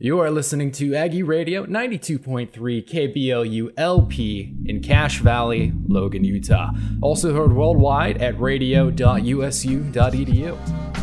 You are listening to Aggie Radio 92.3 KBLU LP in Cache Valley, Logan, Utah. Also heard worldwide at radio.usu.edu.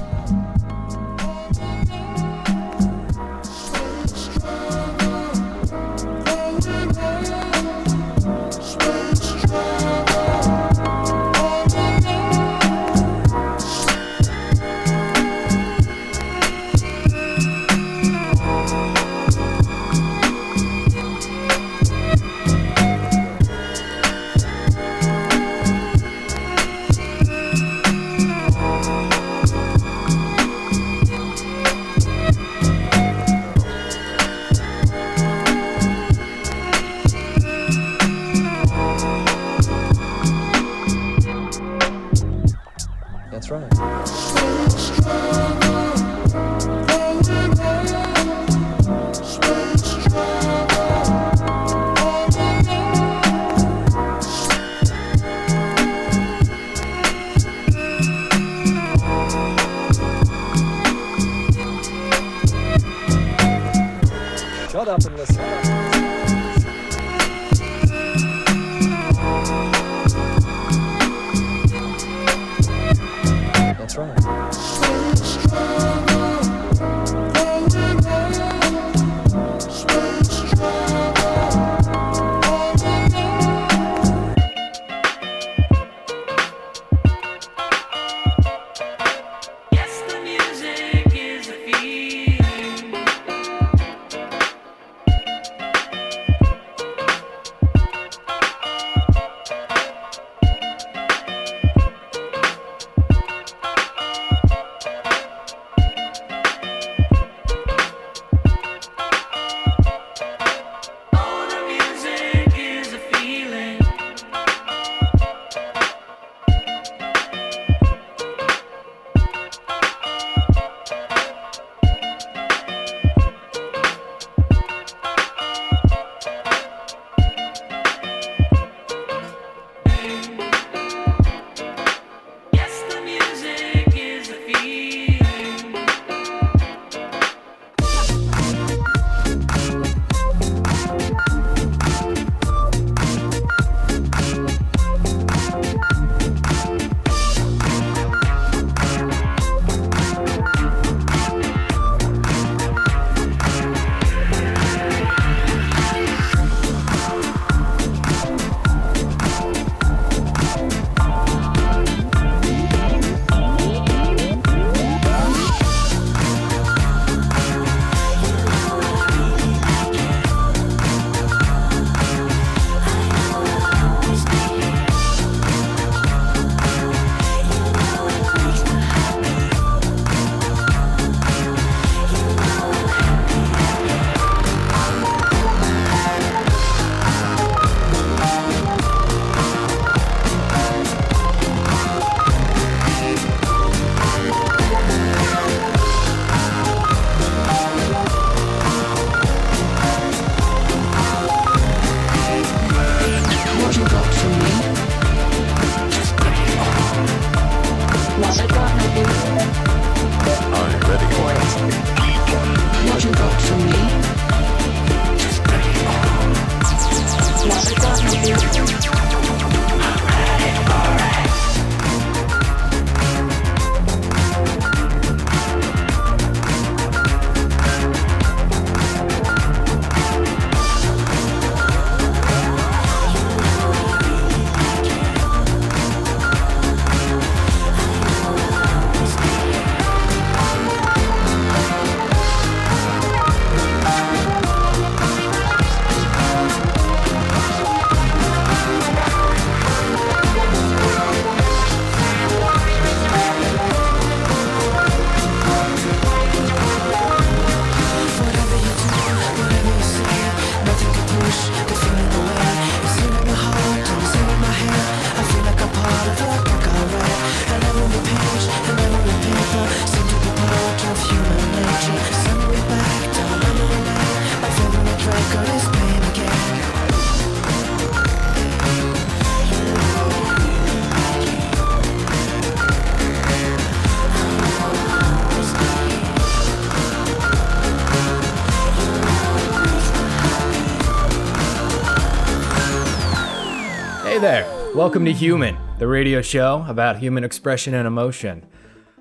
Welcome to Human, the radio show about human expression and emotion.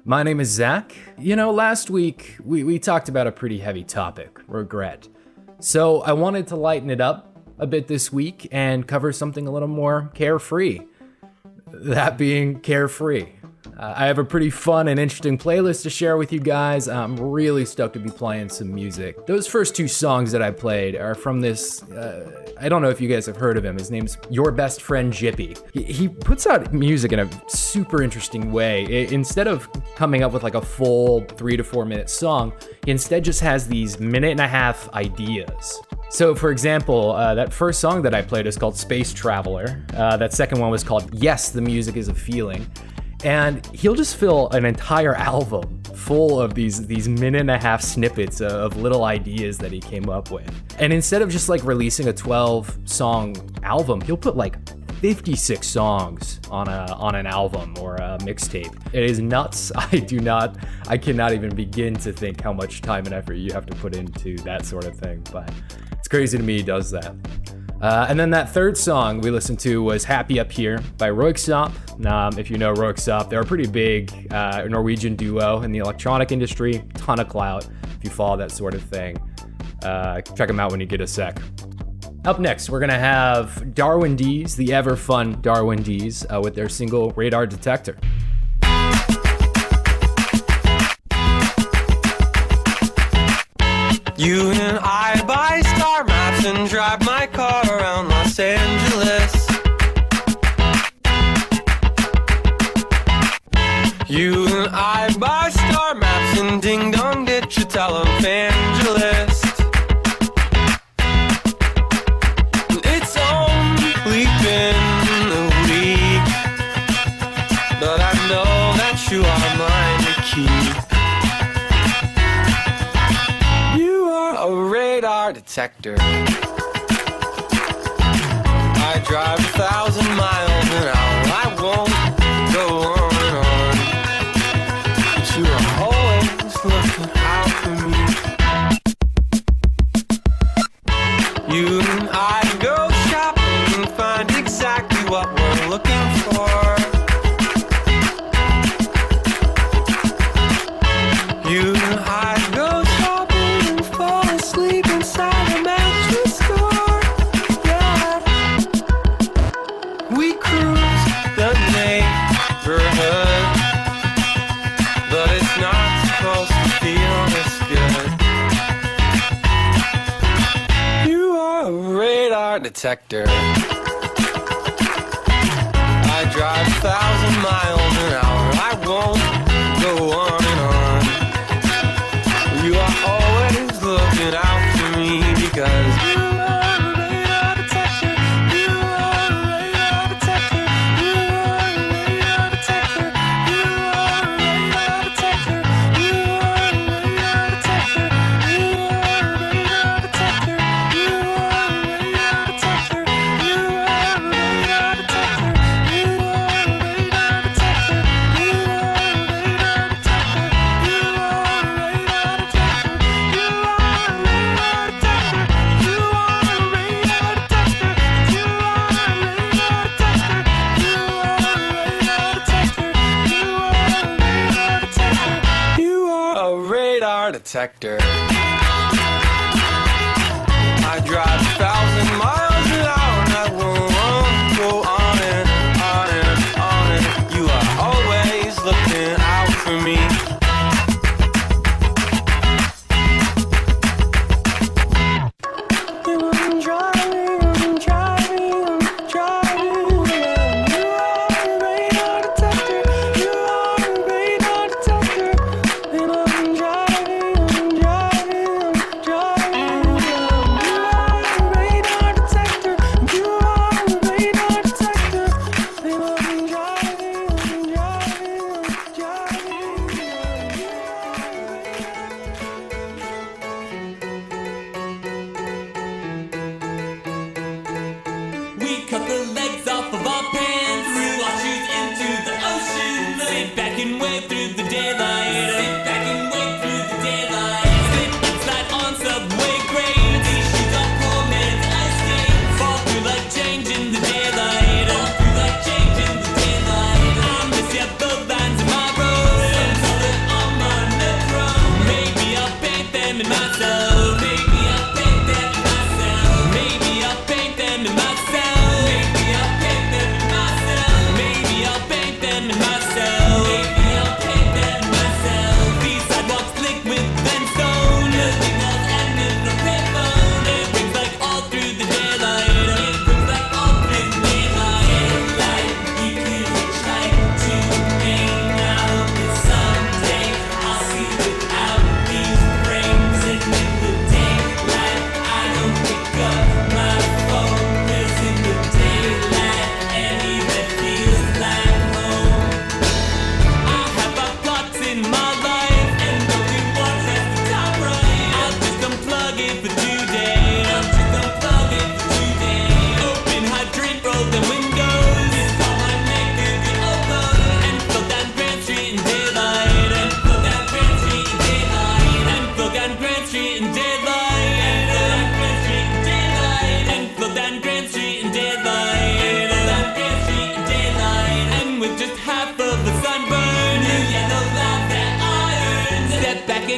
My name is Zach. You know, last week we, we talked about a pretty heavy topic regret. So I wanted to lighten it up a bit this week and cover something a little more carefree. That being carefree. Uh, I have a pretty fun and interesting playlist to share with you guys. I'm really stoked to be playing some music. Those first two songs that I played are from this. Uh, I don't know if you guys have heard of him. His name's Your Best Friend Jippy. He, he puts out music in a super interesting way. I, instead of coming up with like a full three to four minute song, he instead just has these minute and a half ideas. So, for example, uh, that first song that I played is called Space Traveler. Uh, that second one was called Yes, the Music is a Feeling and he'll just fill an entire album full of these these minute and a half snippets of little ideas that he came up with. And instead of just like releasing a 12 song album, he'll put like 56 songs on a on an album or a mixtape. It is nuts. I do not I cannot even begin to think how much time and effort you have to put into that sort of thing, but it's crazy to me he does that. Uh, and then that third song we listened to was Happy Up Here by Röyksopp. Um, if you know Röyksopp, they're a pretty big uh, Norwegian duo in the electronic industry, ton of clout if you follow that sort of thing. Uh, check them out when you get a sec. Up next, we're going to have Darwin Deez, the ever fun Darwin Deez, uh, with their single Radar Detector. You and I and drive my car around Los Angeles. You and I buy star maps and ding dong ditch a televangelist. Detector. I drive a thousand miles an hour. I won't go on and on. But you are always looking out for me. You and I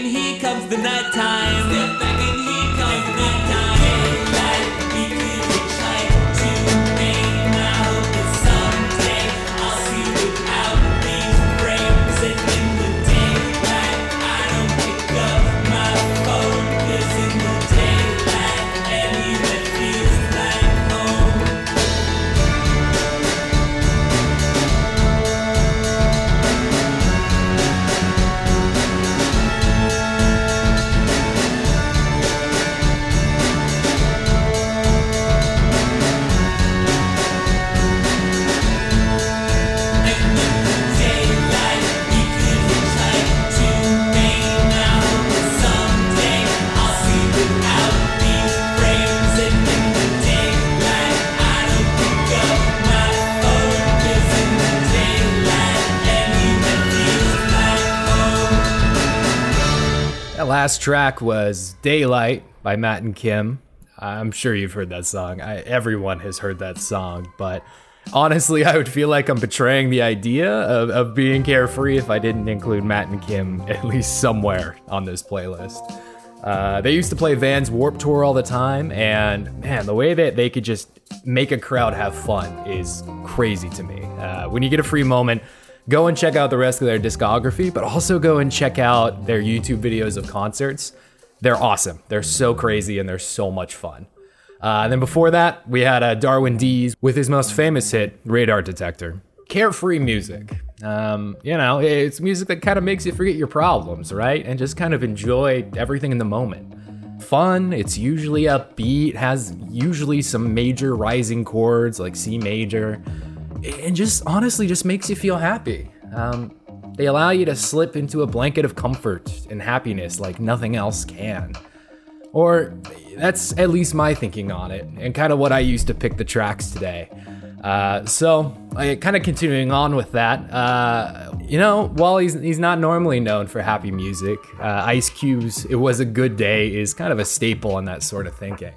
and here comes the nighttime. Step last track was Daylight by Matt and Kim. I'm sure you've heard that song. I, everyone has heard that song, but honestly, I would feel like I'm betraying the idea of, of being carefree if I didn't include Matt and Kim at least somewhere on this playlist. Uh, they used to play Vans Warp Tour all the time, and man, the way that they could just make a crowd have fun is crazy to me. Uh, when you get a free moment, go and check out the rest of their discography, but also go and check out their YouTube videos of concerts. They're awesome. They're so crazy and they're so much fun. Uh, and then before that, we had uh, Darwin Deez with his most famous hit, Radar Detector. Carefree music. Um, you know, it's music that kind of makes you forget your problems, right? And just kind of enjoy everything in the moment. Fun, it's usually upbeat, has usually some major rising chords like C major, and just honestly just makes you feel happy. Um, they allow you to slip into a blanket of comfort and happiness like nothing else can. Or that's at least my thinking on it, and kind of what I used to pick the tracks today. Uh, so, uh, kind of continuing on with that, uh, you know, while he's he's not normally known for happy music, uh, Ice Cube's "It Was a Good Day" is kind of a staple in that sort of thinking.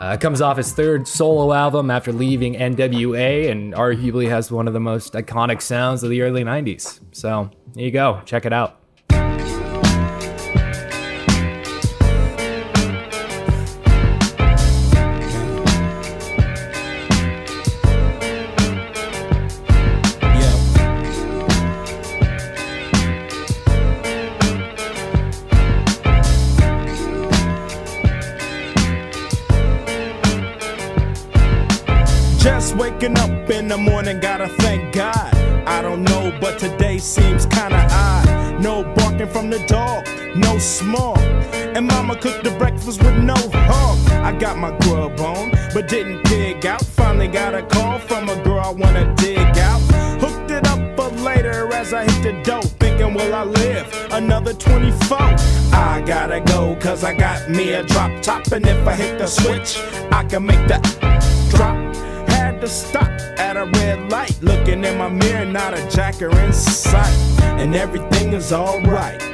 Uh, comes off his third solo album after leaving NWA, and arguably has one of the most iconic sounds of the early '90s. So, there you go, check it out. The dog, no small. And mama cooked the breakfast with no hog. I got my grub on, but didn't pig out. Finally got a call from a girl I wanna dig out. Hooked it up for later as I hit the dope. Thinking, will I live another 24? I gotta go, cause I got me a drop top. And if I hit the switch, I can make the drop. Had to stop at a red light. Looking in my mirror, not a jacker in sight. And everything is alright.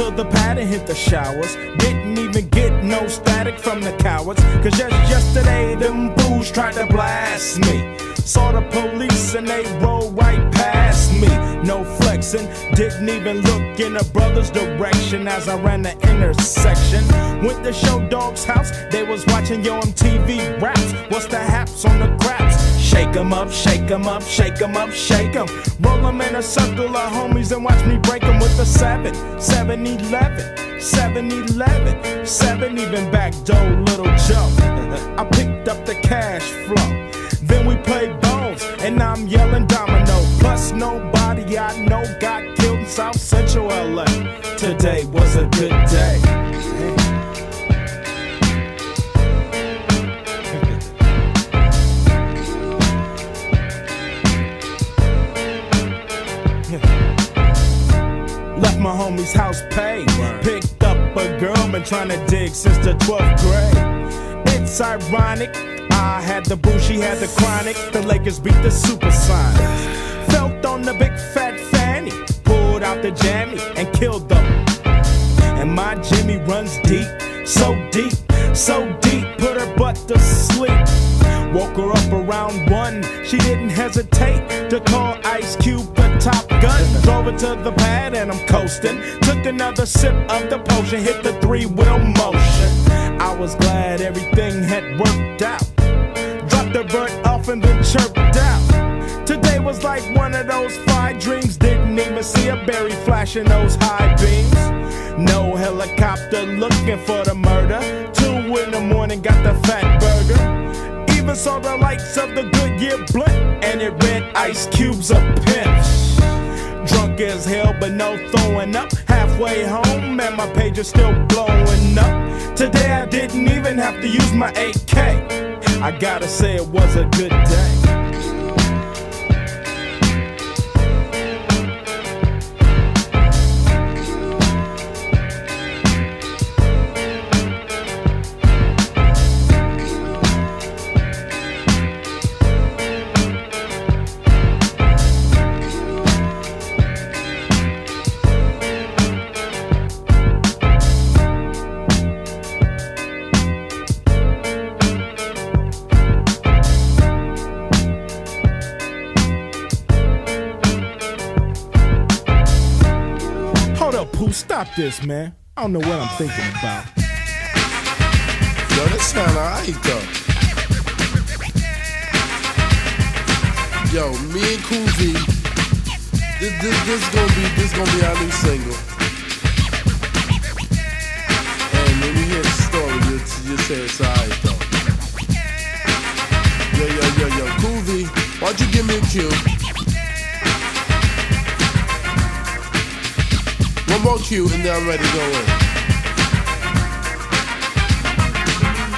To the pad and hit the showers. Didn't even get no static from the cowards. Cause just yesterday, them booze tried to blast me. Saw the police and they rolled right past me. No flexing, didn't even look in a brother's direction as I ran the intersection. Went to show dog's house, they was watching Yo MTV raps. What's the haps on the craps? Shake 'em up, shake 'em up, shake 'em up, shake 'em. Roll 'em in a circle of homies and watch me break 'em with a 7, 7 11, 7 11, 7 even back door, little Joe. I picked up the cash flow. Then we played bones, and I'm yelling domino. Plus, nobody I know got killed in South Central LA. Today was a good day. Homie's house paid. Picked up a girl, been trying to dig since the 12th grade. It's ironic. I had the boo, she had the chronic. The Lakers beat the Supersonics. Felt on the big fat fanny. Pulled out the jammy and killed them. And my Jimmy runs deep, so deep, so deep, put her butt to sleep. Woke her up around one, she didn't hesitate to call Ice Cube the top gun. Drove her to the pad and I'm coasting. Took another sip of the potion, hit the three wheel motion. I was glad everything had worked out. Dropped the bird off and then chirped out. Today was like one of those five dreams. Didn't even see a berry flashing those high beams. No helicopter looking for the murder. Two in the morning, got the fat burger. Even saw the lights of the Goodyear Blimp, and it read Ice Cube's a pimp. Drunk as hell, but no throwing up. Halfway home, and my page is still blowing up. Today I didn't even have to use my AK. I gotta say, it was a good day. This, man. I don't know what I'm thinking about. Yo, this sound alright though. Yo, me and Cool this, this, this gonna be this gonna be our new single. And when you hear the story, you you say it's alright though. Yo, yo, yo, yo, Cool why'd you give me a cue? More cue and then I'm ready to go in.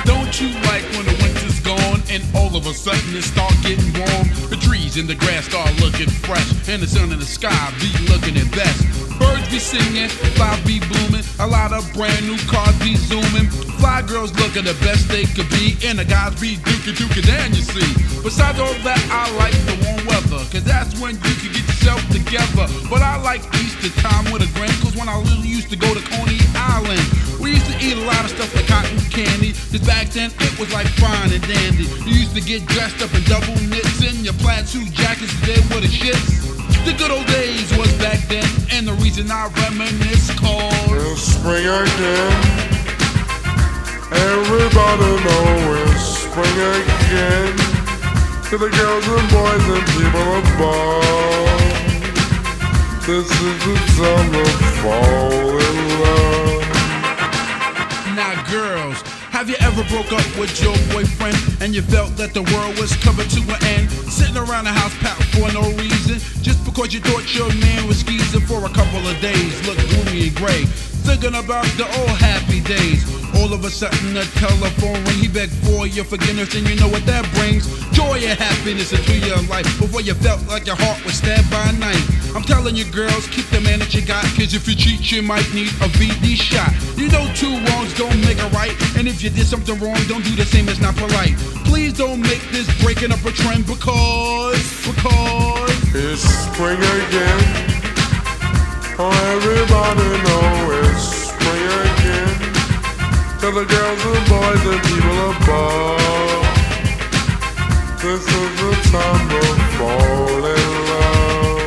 Don't you like when the winter's gone and all of a sudden it start getting warm? The trees and the grass start looking fresh and the sun in the sky be looking at best. Be singing, flies be blooming, a lot of brand new cars be zooming. Fly girls looking the best they could be, and the guys be dookie dookie down, you see. Besides all that, I like the warm weather, cause that's when you can get yourself together. But I like Easter time with a grain, cause when I really used to go to Coney Island, we used to eat a lot of stuff like cotton candy. Cause back then it was like fine and dandy. You used to get dressed up in double knits and your plaid suit jackets there with the shits. The good old days was back then, and the reason I reminisce cause It's spring again. Everybody know it's spring again. To the girls and boys and people above. This is the time to fall in love. Now, girls, have you ever broke up with your boyfriend and you felt that the world was coming to an end? Sitting around the house packed for no reason, just because you thought your man was skeezing for a couple of days, look gloomy and gray. Thinking about the old happy days. All of a sudden, the telephone ring. He begged for your forgiveness, and you know what that brings? Joy and happiness into your life. Before you felt like your heart was stabbed by a knife. I'm telling you, girls, keep the man that you got. Cause if you cheat, you might need a VD shot. You know, two wrongs don't make a right. And if you did something wrong, don't do the same, it's not polite. Please don't make this breaking up a trend because, because. It's spring again. Oh, everybody know it's spring again. To the girls and boys and people above. This is the time to fall in love.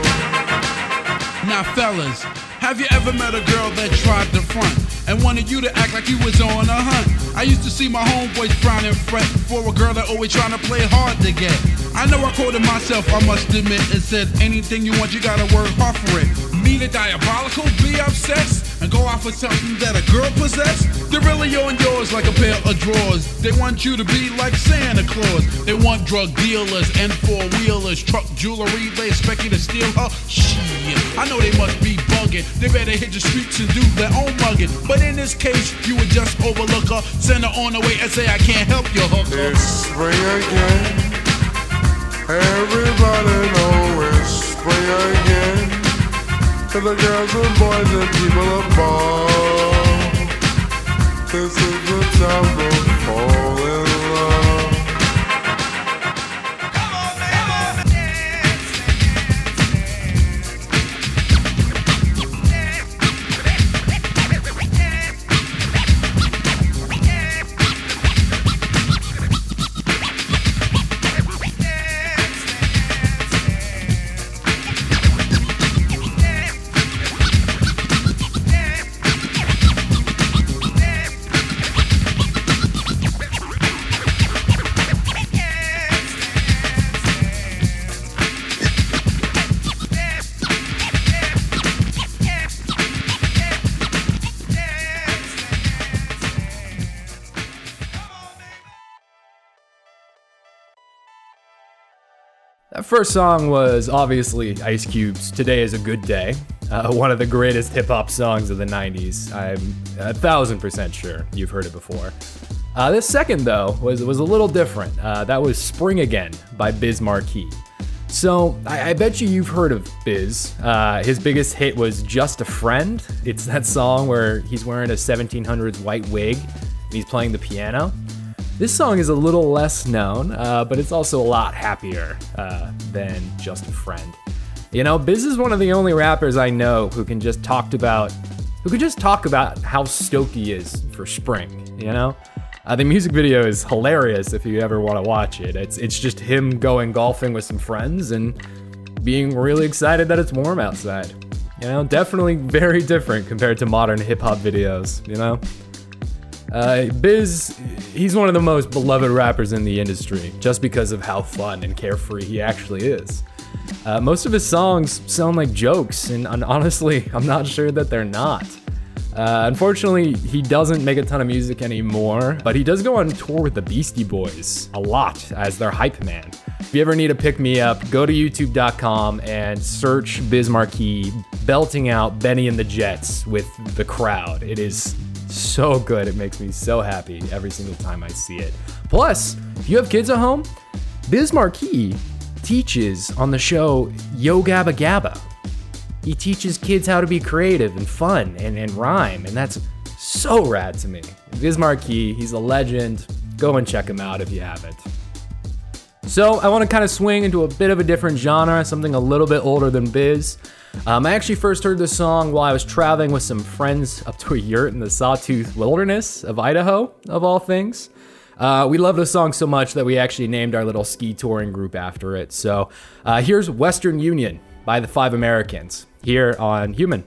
Now, fellas, have you ever met a girl that tried to front and wanted you to act like you was on a hunt? I used to see my homeboys frown and fret for a girl that always trying to play hard to get. I know I quoted myself, I must admit, and said, anything you want, you gotta work hard for it. Me, the diabolical, be obsessed and go out for something that a girl possess. They're really on yours like a pair of drawers. They want you to be like Santa Claus. They want drug dealers and four wheelers, truck jewelry. They expect you to steal her. Shit, I know they must be bugging. They better hit the streets and do their own mugging. But in this case, you would just overlook her, send her on her way, and say, I can't help you, hooker. It's spring again. Everybody know it's spring again. To the girls and boys and people above. This is the time first song was obviously Ice Cube's Today is a Good Day, uh, one of the greatest hip hop songs of the 90s. I'm a thousand percent sure you've heard it before. Uh, this second, though, was, was a little different. Uh, that was Spring Again by Biz Markie. So, I, I bet you you've heard of Biz. Uh, his biggest hit was Just a Friend. It's that song where he's wearing a 1700s white wig and he's playing the piano. This song is a little less known, uh, but it's also a lot happier uh, than Just a Friend. You know, Biz is one of the only rappers I know who can just talk about who could just talk about how stoked he is for spring. You know, uh, the music video is hilarious if you ever want to watch it. It's it's just him going golfing with some friends and being really excited that it's warm outside. You know, definitely very different compared to modern hip hop videos. You know. Uh, Biz, he's one of the most beloved rappers in the industry just because of how fun and carefree he actually is. Uh, most of his songs sound like jokes, and, and honestly, I'm not sure that they're not. Uh, unfortunately, he doesn't make a ton of music anymore, but he does go on tour with the Beastie Boys a lot as their hype man. If you ever need a pick me up, go to youtube.com and search Biz Markie belting out Benny and the Jets with the crowd. It is so good. It makes me so happy every single time I see it. Plus, if you have kids at home, Biz Markie teaches on the show Yo Gabba Gabba. He teaches kids how to be creative and fun and, and rhyme, and that's so rad to me. Biz Markie, he's a legend. Go and check him out if you haven't. So, I want to kind of swing into a bit of a different genre, something a little bit older than Biz. Um, I actually first heard this song while I was traveling with some friends up to a yurt in the Sawtooth Wilderness of Idaho, of all things. Uh, we love the song so much that we actually named our little ski touring group after it. So uh, here's Western Union by the Five Americans here on Human.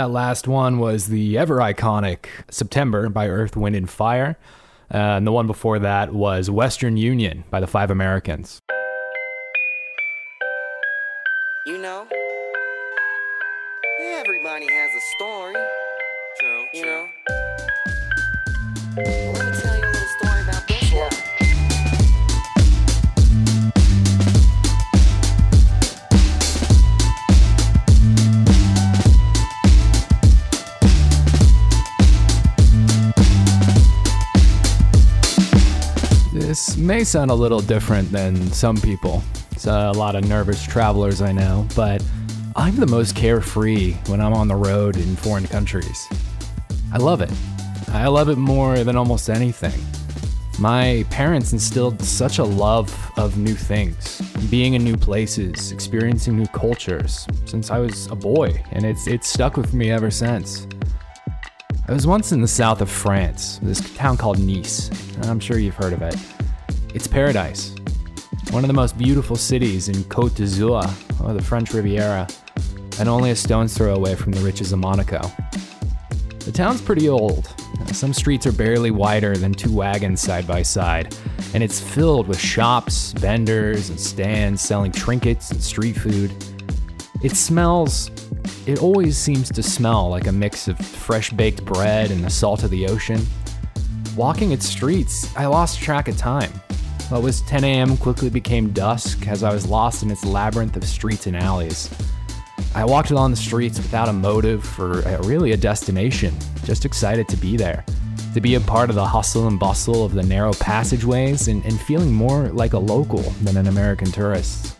That last one was the ever iconic September by Earth, Wind, and Fire. Uh, and the one before that was Western Union by the Five Americans. May sound a little different than some people. It's uh, a lot of nervous travelers I know, but I'm the most carefree when I'm on the road in foreign countries. I love it. I love it more than almost anything. My parents instilled such a love of new things, being in new places, experiencing new cultures since I was a boy, and it's it's stuck with me ever since. I was once in the south of France, this town called Nice. I'm sure you've heard of it. It's paradise. One of the most beautiful cities in Côte d'Azur, or the French Riviera, and only a stone's throw away from the riches of Monaco. The town's pretty old. Some streets are barely wider than two wagons side by side, and it's filled with shops, vendors, and stands selling trinkets and street food. It smells, it always seems to smell like a mix of fresh baked bread and the salt of the ocean. Walking its streets, I lost track of time. What was 10 a.m. quickly became dusk as I was lost in its labyrinth of streets and alleys. I walked along the streets without a motive or uh, really a destination, just excited to be there, to be a part of the hustle and bustle of the narrow passageways and, and feeling more like a local than an American tourist.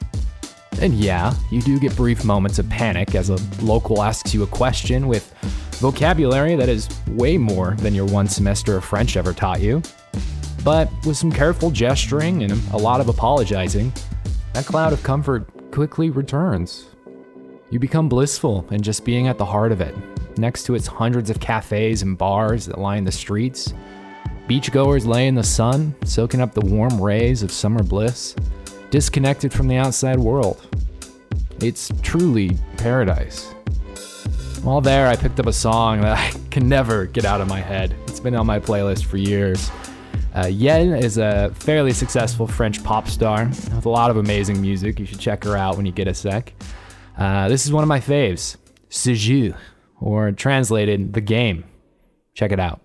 And yeah, you do get brief moments of panic as a local asks you a question with vocabulary that is way more than your one semester of French ever taught you. But with some careful gesturing and a lot of apologizing, that cloud of comfort quickly returns. You become blissful in just being at the heart of it, next to its hundreds of cafes and bars that line the streets. Beachgoers lay in the sun, soaking up the warm rays of summer bliss, disconnected from the outside world. It's truly paradise. While there, I picked up a song that I can never get out of my head. It's been on my playlist for years. Uh, Yelle is a fairly successful French pop star with a lot of amazing music. You should check her out when you get a sec. Uh, this is one of my faves, Ce jeu, or translated, The Game. Check it out.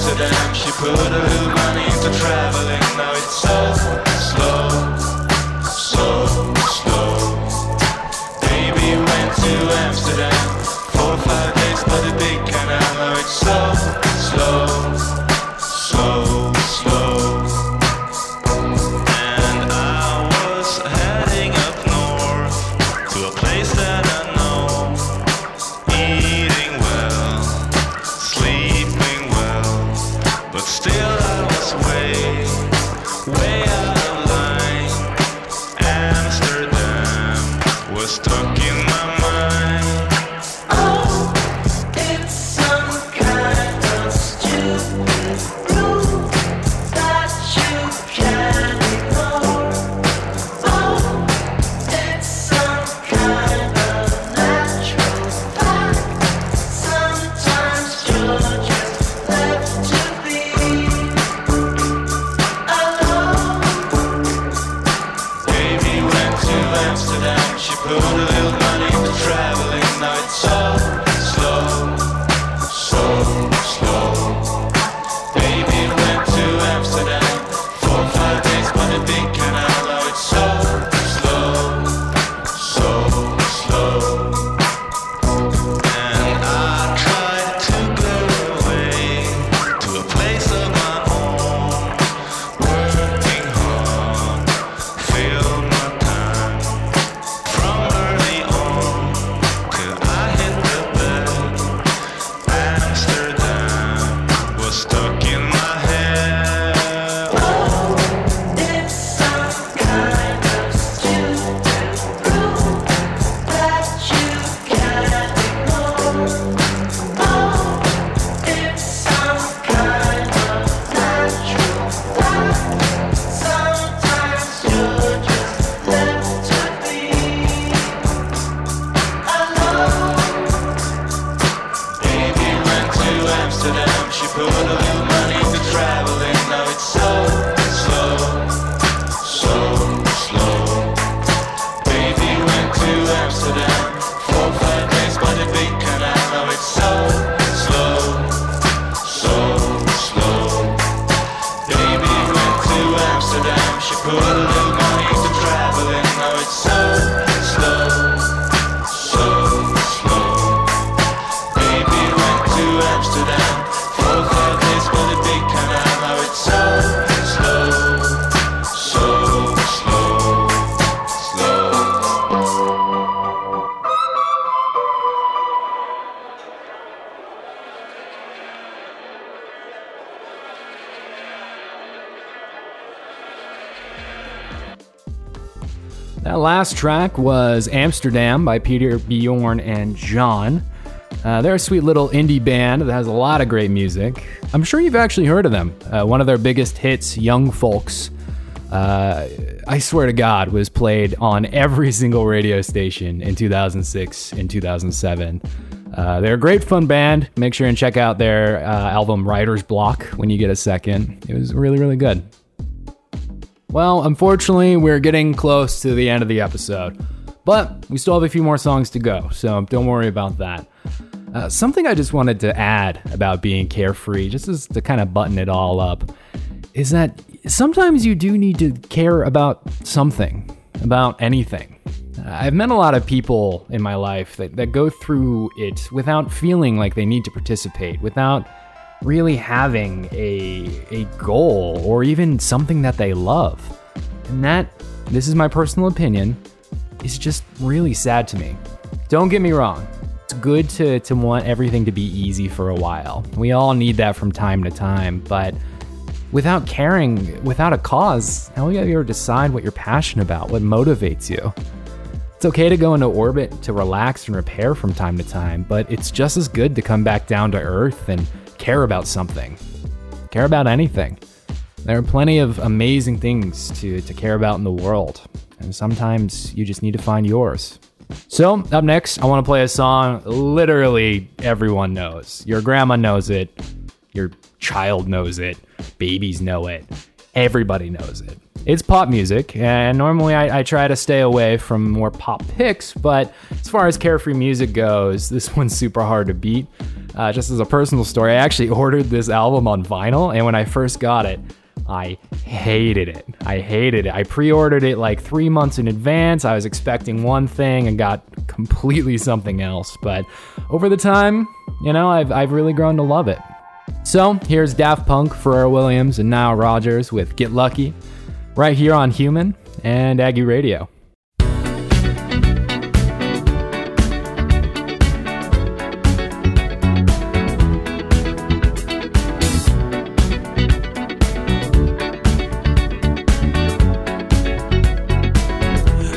Amsterdam. She put a little money to traveling, now it's all. track was Amsterdam by Peter Bjorn and John. Uh, they're a sweet little indie band that has a lot of great music. I'm sure you've actually heard of them. Uh, one of their biggest hits, Young Folks, uh, I swear to God, was played on every single radio station in 2006 and 2007. Uh, they're a great fun band. Make sure and check out their uh, album Writer's Block when you get a second. It was really, really good. Well, unfortunately, we're getting close to the end of the episode, but we still have a few more songs to go, so don't worry about that. Uh, something I just wanted to add about being carefree, just as to kind of button it all up, is that sometimes you do need to care about something, about anything. I've met a lot of people in my life that, that go through it without feeling like they need to participate, without really having a, a goal or even something that they love. And that, this is my personal opinion, is just really sad to me. Don't get me wrong, it's good to, to want everything to be easy for a while. We all need that from time to time, but without caring, without a cause, how will you ever decide what you're passionate about, what motivates you? It's okay to go into orbit to relax and repair from time to time, but it's just as good to come back down to earth and care about something. Care about anything. There are plenty of amazing things to, to care about in the world, and sometimes you just need to find yours. So, up next, I want to play a song literally everyone knows. Your grandma knows it, your child knows it, babies know it, everybody knows it. It's pop music, and normally I, I, try to stay away from more pop picks, but as far as carefree music goes, this one's super hard to beat. Uh, just as a personal story, I actually ordered this album on vinyl, and when I first got it, I hated it. I hated it. I pre ordered it like three months in advance. I was expecting one thing and got completely something else, but over the time, you know, I've, I've really grown to love it. So here's Daft Punk, Pharrell Williams, and Nile Rodgers with Get Lucky right here on Human and Aggie Radio.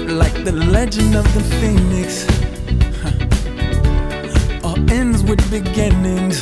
Like the legend of the phoenix, huh. all ends with beginnings.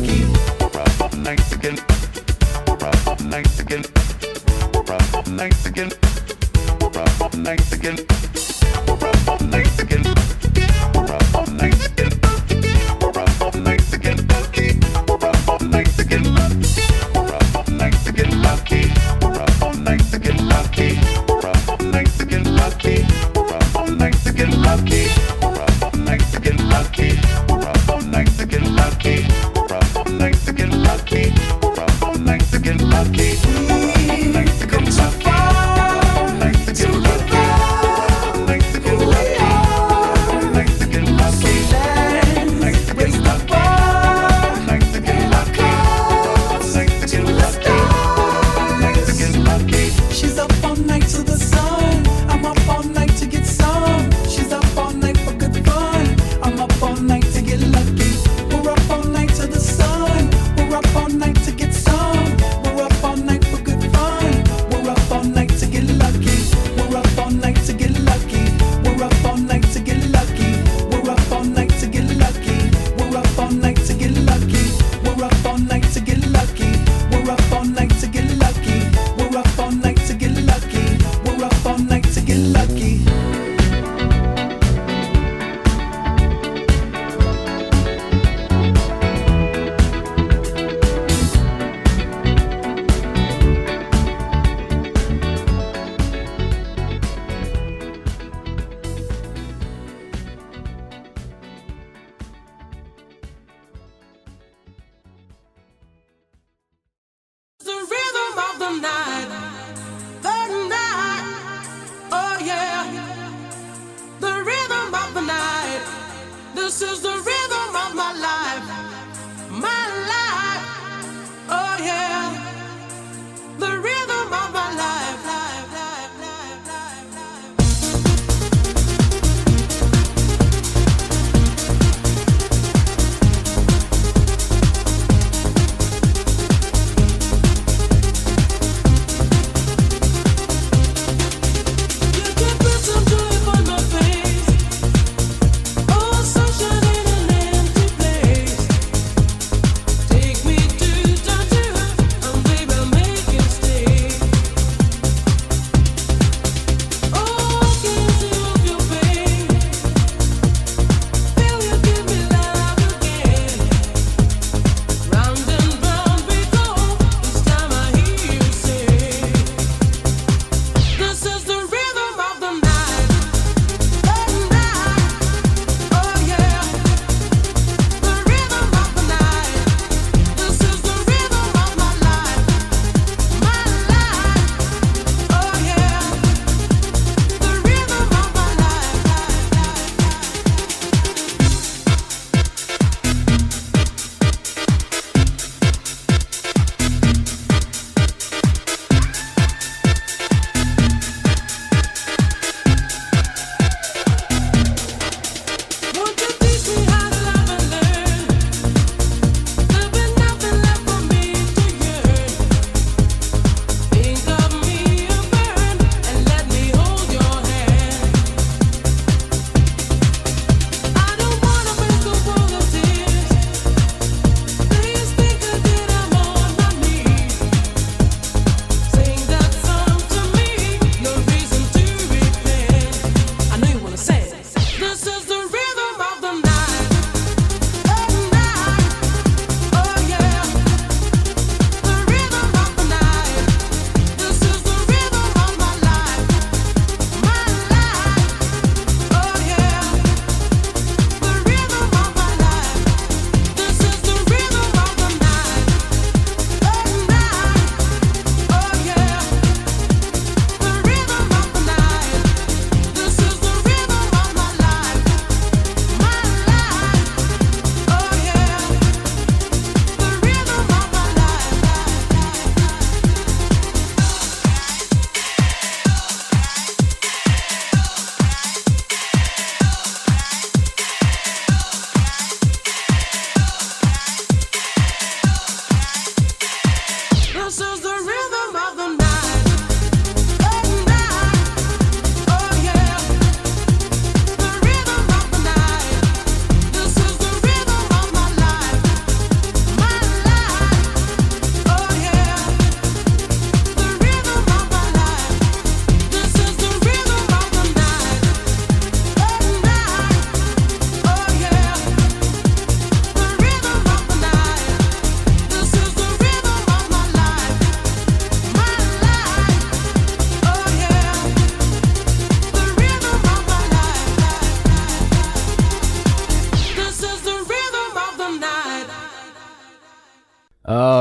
This is the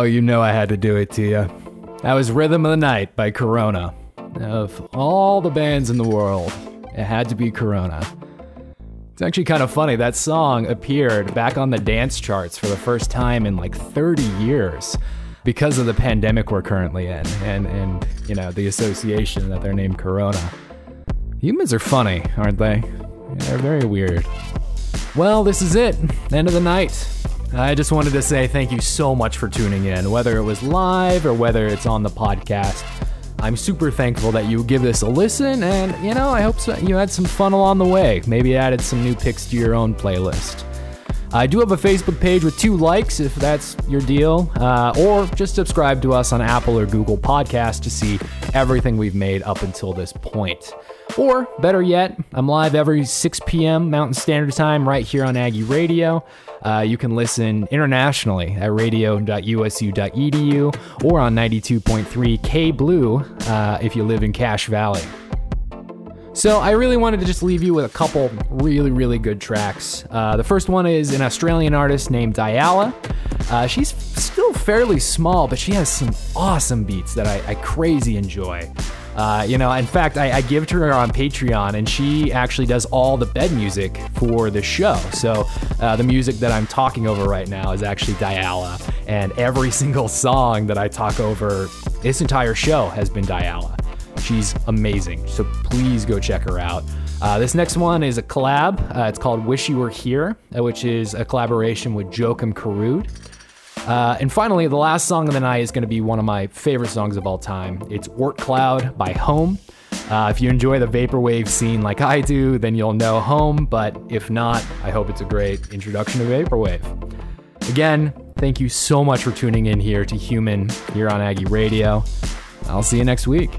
Oh, you know I had to do it to you. That was Rhythm of the Night by Corona. Of all the bands in the world, it had to be Corona. It's actually kind of funny. That song appeared back on the dance charts for the first time in like 30 years because of the pandemic we're currently in and, and you know, the association that they're named Corona. Humans are funny, aren't they? They're very weird. Well, this is it. End of the night. I just wanted to say thank you so much for tuning in, whether it was live or whether it's on the podcast. I'm super thankful that you give this a listen, and you know, I hope so, you had some fun along the way. Maybe added some new picks to your own playlist. I do have a Facebook page with two likes if that's your deal, uh, or just subscribe to us on Apple or Google Podcasts to see everything we've made up until this point. Or better yet, I'm live every 6 p.m. Mountain Standard Time right here on Aggie Radio. Uh, you can listen internationally at radio.usu.edu or on 92.3 K Blue uh, if you live in Cache Valley. So I really wanted to just leave you with a couple really, really good tracks. Uh, the first one is an Australian artist named Dyalla. Uh, she's still fairly small, but she has some awesome beats that I, I crazy enjoy. Uh, you know, in fact, I, I give to her on Patreon, and she actually does all the bed music for the show. So uh, the music that I'm talking over right now is actually Dyalla, and every single song that I talk over this entire show has been Dyalla. She's amazing, so please go check her out. Uh, this next one is a collab. Uh, it's called Wish You Were Here, uh, which is a collaboration with Joakim Karud. Uh, and finally, the last song of the night is going to be one of my favorite songs of all time. It's Oort Cloud by Home. Uh, if you enjoy the vaporwave scene like I do, then you'll know Home, but if not, I hope it's a great introduction to vaporwave. Again, thank you so much for tuning in here to Human here on Aggie Radio. I'll see you next week.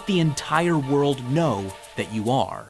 Let the entire world know that you are.